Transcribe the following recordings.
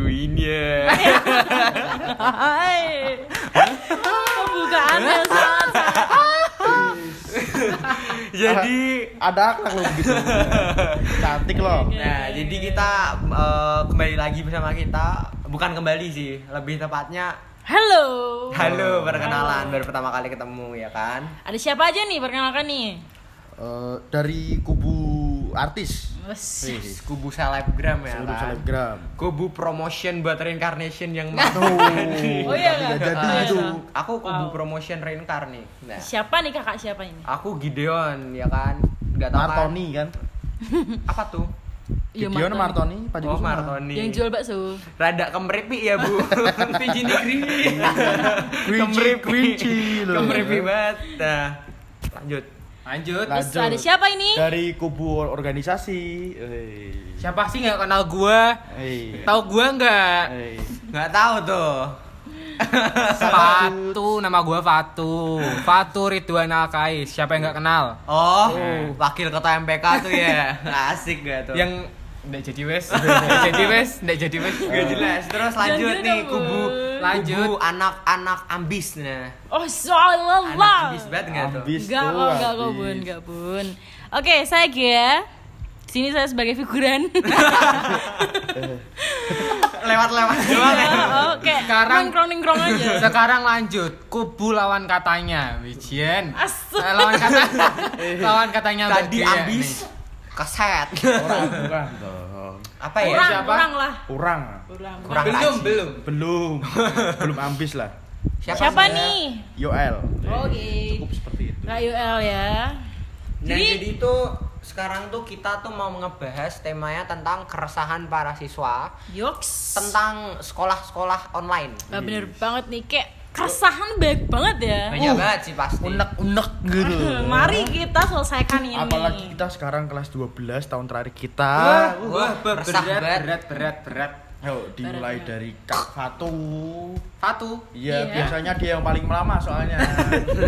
nungguin ya. Hai. Pembukaan yang sangat Jadi Ada akhlak lo begitu. Cantik loh. Nah, jadi kita eh, kembali lagi bersama kita. Bukan kembali sih, lebih tepatnya Halo. halo perkenalan baru pertama kali ketemu ya kan. Ada siapa aja nih perkenalkan nih? Eh, dari kubu artis. Wih, Kubu selebgram ya kan. selebgram. Kubu promotion buat reincarnation yang Tuh. Oh iya jadi Oh, itu. iya. Aku kubu Wow. promotion reincarnate. Nah, Siapa nih kakak siapa ini? aku Gideon ya kan. Gak tahu kan. Martoni kan. Apa tuh? Iya, Gideon Martoni, Pak Oh. Martoni. Yang jual bakso. Rada kemeripi ya, Bu. Piji negeri. Loh. Kemeripi banget. Nah, lanjut. Lanjut. Terus Lanjut. ada siapa ini? Dari kubu organisasi. Eh. Siapa sih nggak kenal gua? Eh. Tahu gua nggak? Eh. Nggak tahu tuh. Fatu, nama gua Fatu. Fatu Ridwan Alkais. Siapa yang nggak kenal? Oh, wakil ketua MPK tuh ya. Asik gak tuh? Yang nggak jadi wes, nggak jadi wes, nggak jadi wes. Gak jelas. Terus lanjut Jangan nih kubu Bu. Lanjut. kubu anak-anak ambis nah. Oh, Anak salah. ambis banget nggak tuh? Ambis Enggak tuh, kok, enggak kok, habis. Bun, enggak, Bun. Oke, saya Gia. Sini saya sebagai figuran. Lewat-lewat doang ya. kayak Sekarang- nongkrong-nongkrong aja. Sekarang lanjut kubu lawan katanya. Astaga. Eh, lawan kata, lawan katanya Tadi Mbak Keset. Orang bukan dong. Apa ya? Kurang, Siapa? kurang lah. Kurang. Kurang. Kurang Belum, kaji. belum. Belum. Belum ambis lah. Siapa sih? nih? Yoel. Oke. Cukup seperti itu. Kak UL ya. Nah, Jadi, jadi itu sekarang tuh kita tuh mau ngebahas temanya tentang keresahan para siswa yoks. tentang sekolah-sekolah online. Nah, bener banget nih, kayak keresahan banyak banget ya. Banyak banget sih pasti. Unek-unek gitu. Mari kita selesaikan ini. Apalagi kita sekarang kelas 12 tahun terakhir kita. Wah, wah, berat, resah berat, banget. berat, berat, berat. Ayo dimulai dari Kak Fatu. Fatu. Iya, Iya. biasanya dia yang paling lama soalnya.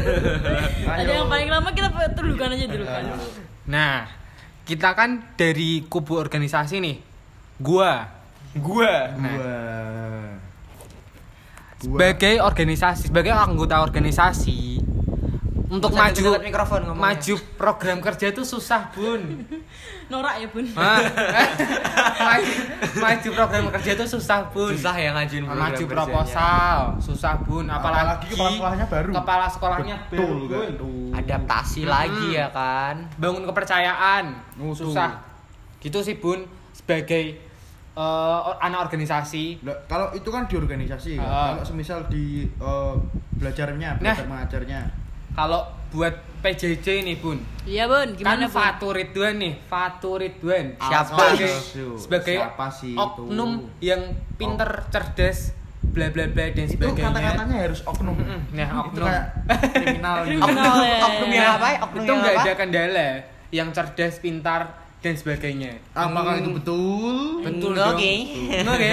Ada yang paling lama kita dulukan aja dulu kan. Nah, kita kan dari kubu organisasi nih. Gua Gua. Nah. Gua. Sebagai organisasi, sebagai anggota organisasi untuk Bisa maju mikrofon ngomongnya. maju program kerja itu susah, Bun. Norak ya, Bun. Hah? maju, maju program kerja itu susah, Bun. Susah ya ngajuin program maju kerjanya. proposal, susah, Bun. Apalagi Apalagi, kepala sekolahnya baru. Kepala sekolahnya Betul baru, kan. Bun. Tuh. Adaptasi Mm-mm. lagi ya kan. bangun kepercayaan Oh, tuh. susah gitu sih bun sebagai eh, anak organisasi Lah, kalau itu kan di organisasi kan. Ah. Kalau semisal di eh, belajarnya, Nah. belajar mengajarnya. kalau buat PJJ nih bun Iya, Bun. Gimana, kan Bun? Fatu Ridwan nih Fatu Ridwan Siapa sebagai, itu? sebagai Siapa sih itu? oknum yang pinter cerdas bla bla bla dan Itu sebagainya kata-katanya harus oknum. Mm-mm. Nah, Itu oknum. kayak kriminal gitu. Kriminal. Oknum, ya. oknum yang apa? ya? Oknum itu yang nggak ada kendala yang cerdas pintar dan sebagainya Apakah itu Hmm. betul? Betul Oke. dong. Oke.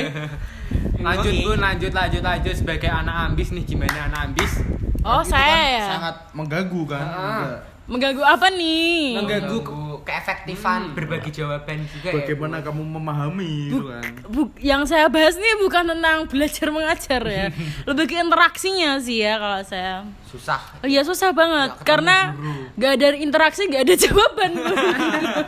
Lanjut. Bun, lanjut lanjut lanjut sebagai anak ambis nih gimana anak ambis? Oh, Itu saya kan ya. sangat mengganggu kan. Ah. Mengganggu apa nih? Mengganggu. Mengganggu keefektifan berbagi jawaban juga ya. Bagaimana kamu memahami itu kan? Bu- yang saya bahas nih bukan tentang belajar mengajar ya. Lebih ke interaksinya sih ya kalau saya. Susah. Oh iya susah banget karena guru. gak ada interaksi gak ada jawaban Bu.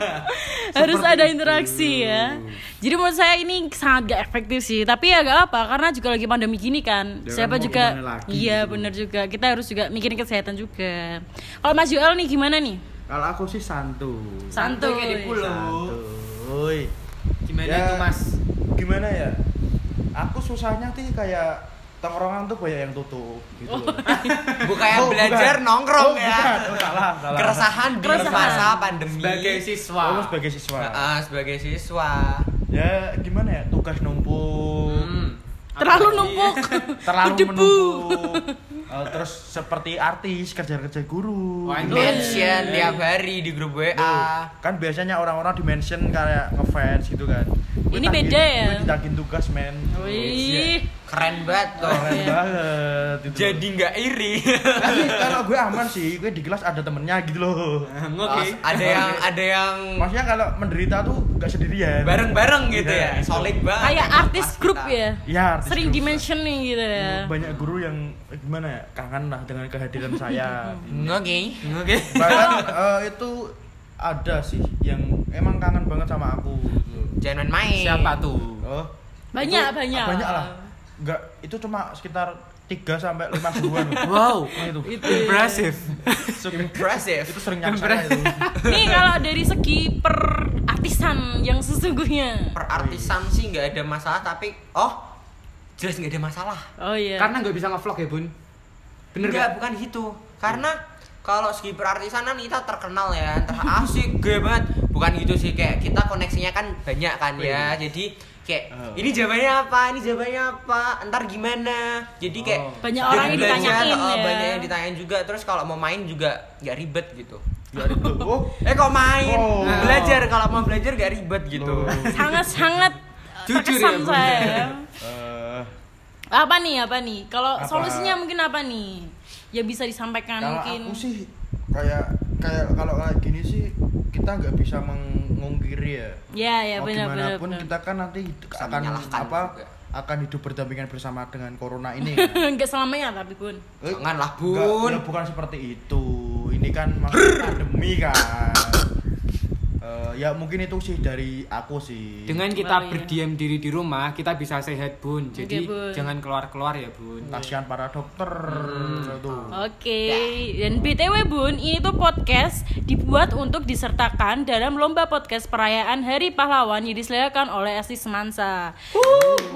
ada interaksi ya jadi menurut saya ini sangat gak efektif sih tapi ya gak apa karena juga lagi pandemi gini kan Ya kan, siapa mau juga iya gitu. bener juga kita harus juga mikirin kesehatan juga kalau Mas Joel nih gimana nih Kalau aku sih santuy. santuy kayak di pulau. Santuy. Gimana Ya, itu Mas? Gimana ya? Aku susahnya tuh kayak tongkrongan tuh banyak yang tutup gitu. loh. Bukan yang Oh, belajar bukan. nongkrong Oh, ya. bukan. Oh, salah, salah. Keresahan di Keresahan. masa pandemi. Sebagai siswa. Oh, sebagai siswa. Ah, sebagai siswa. Ya gimana ya? Tugas numpuk. Hmm. terlalu numpuk Terlalu menumpuk. Eh, terus seperti artis kerja-kerja guru. Ini Mention Iya. tiap hari di grup WA. kan biasanya orang-orang di mention kayak ngefans gitu kan Gue Ini beda ya? gue ditagih tugas men Wih Keren banget tuh. Keren banget itu. Jadi nggak iri. Tapi kalau gue aman sih, gue di kelas ada temennya gitu loh. Oke. ada yang ada yang Maksudnya kalau menderita tuh gak sendirian. bareng-bareng gitu ya. Iya. Solid banget. Kayak artis grup ya. Iya, artis Sering dimensioning gitu ya. Banyak guru yang eh, gimana ya, kangen lah dengan kehadiran saya. Oke, oke. Bahkan eh, itu ada sih yang emang kangen banget sama aku. Jangan main. Siapa tuh? Oh, Banyak, itu- banyak. Banyak lah. Enggak, itu cuma sekitar 3 sampai 5 subuhan. Wow. Itu. Itu. Impressive. Impressive. itu sering nyasar itu. Nih kalau dari segi per artisan yang sesungguhnya. Perartisan sih nggak ada masalah tapi oh jelas nggak ada masalah. Oh iya. Karena nggak bisa ngevlog ya bun. Bener Enggak, gak? bukan gitu. Karena kalau segi perartisan kan kita terkenal ya, ter asik gue banget. Bukan gitu sih kayak kita koneksinya kan banyak kan ya. Jadi kayak Oh. ini jawabannya apa, ini jawabannya apa, ntar gimana. Jadi kayak Oh. Banyak orang yang ditanyain oh, ya. Banyak yang ditanyain juga. Terus kalau mau main juga nggak ribet gitu. Oh, Eh kok main? Oh. Belajar kalau mau belajar gak ribet gitu. Loh. Sangat-sangat Jujur terkesan ya, saya. eh, Apa nih, apa nih? Kalau solusinya mungkin apa nih? Ya bisa disampaikan kalau mungkin. aku sih kayak kayak kalau kayak gini sih kita nggak bisa mengungkiri ya. Ya, ya Mau benar gimana pun kita kan nanti akan apa juga. akan hidup berdampingan bersama dengan corona ini. kan. Enggak selamanya tapi pun. Eh, Janganlah, enggak, Bun. ya bukan seperti itu. Ini kan pandemi kan. Eh, ya mungkin itu sih dari aku sih. Dengan Oh, kita iya. berdiam diri di rumah, kita bisa sehat bun. Jadi Oke, Bun. jangan keluar-keluar ya bun. kasihan para dokter tuh. Oke, dan BTW Bun, ini tuh podcast dibuat untuk disertakan dalam lomba podcast perayaan Hari Pahlawan yang diselenggarakan oleh Esti Semansa.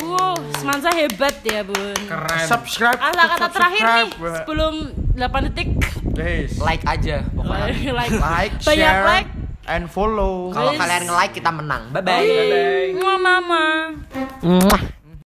Wow, Semansa hebat ya Bun. Keren. Subscribe. Kata kata terakhir nih subscribe. sebelum 8 detik. Guys. Like aja pokoknya. like, like, banyak share, like. and follow. Kalau kalian nge-like kita menang. Bye bye. Bye. Mama. Mwah.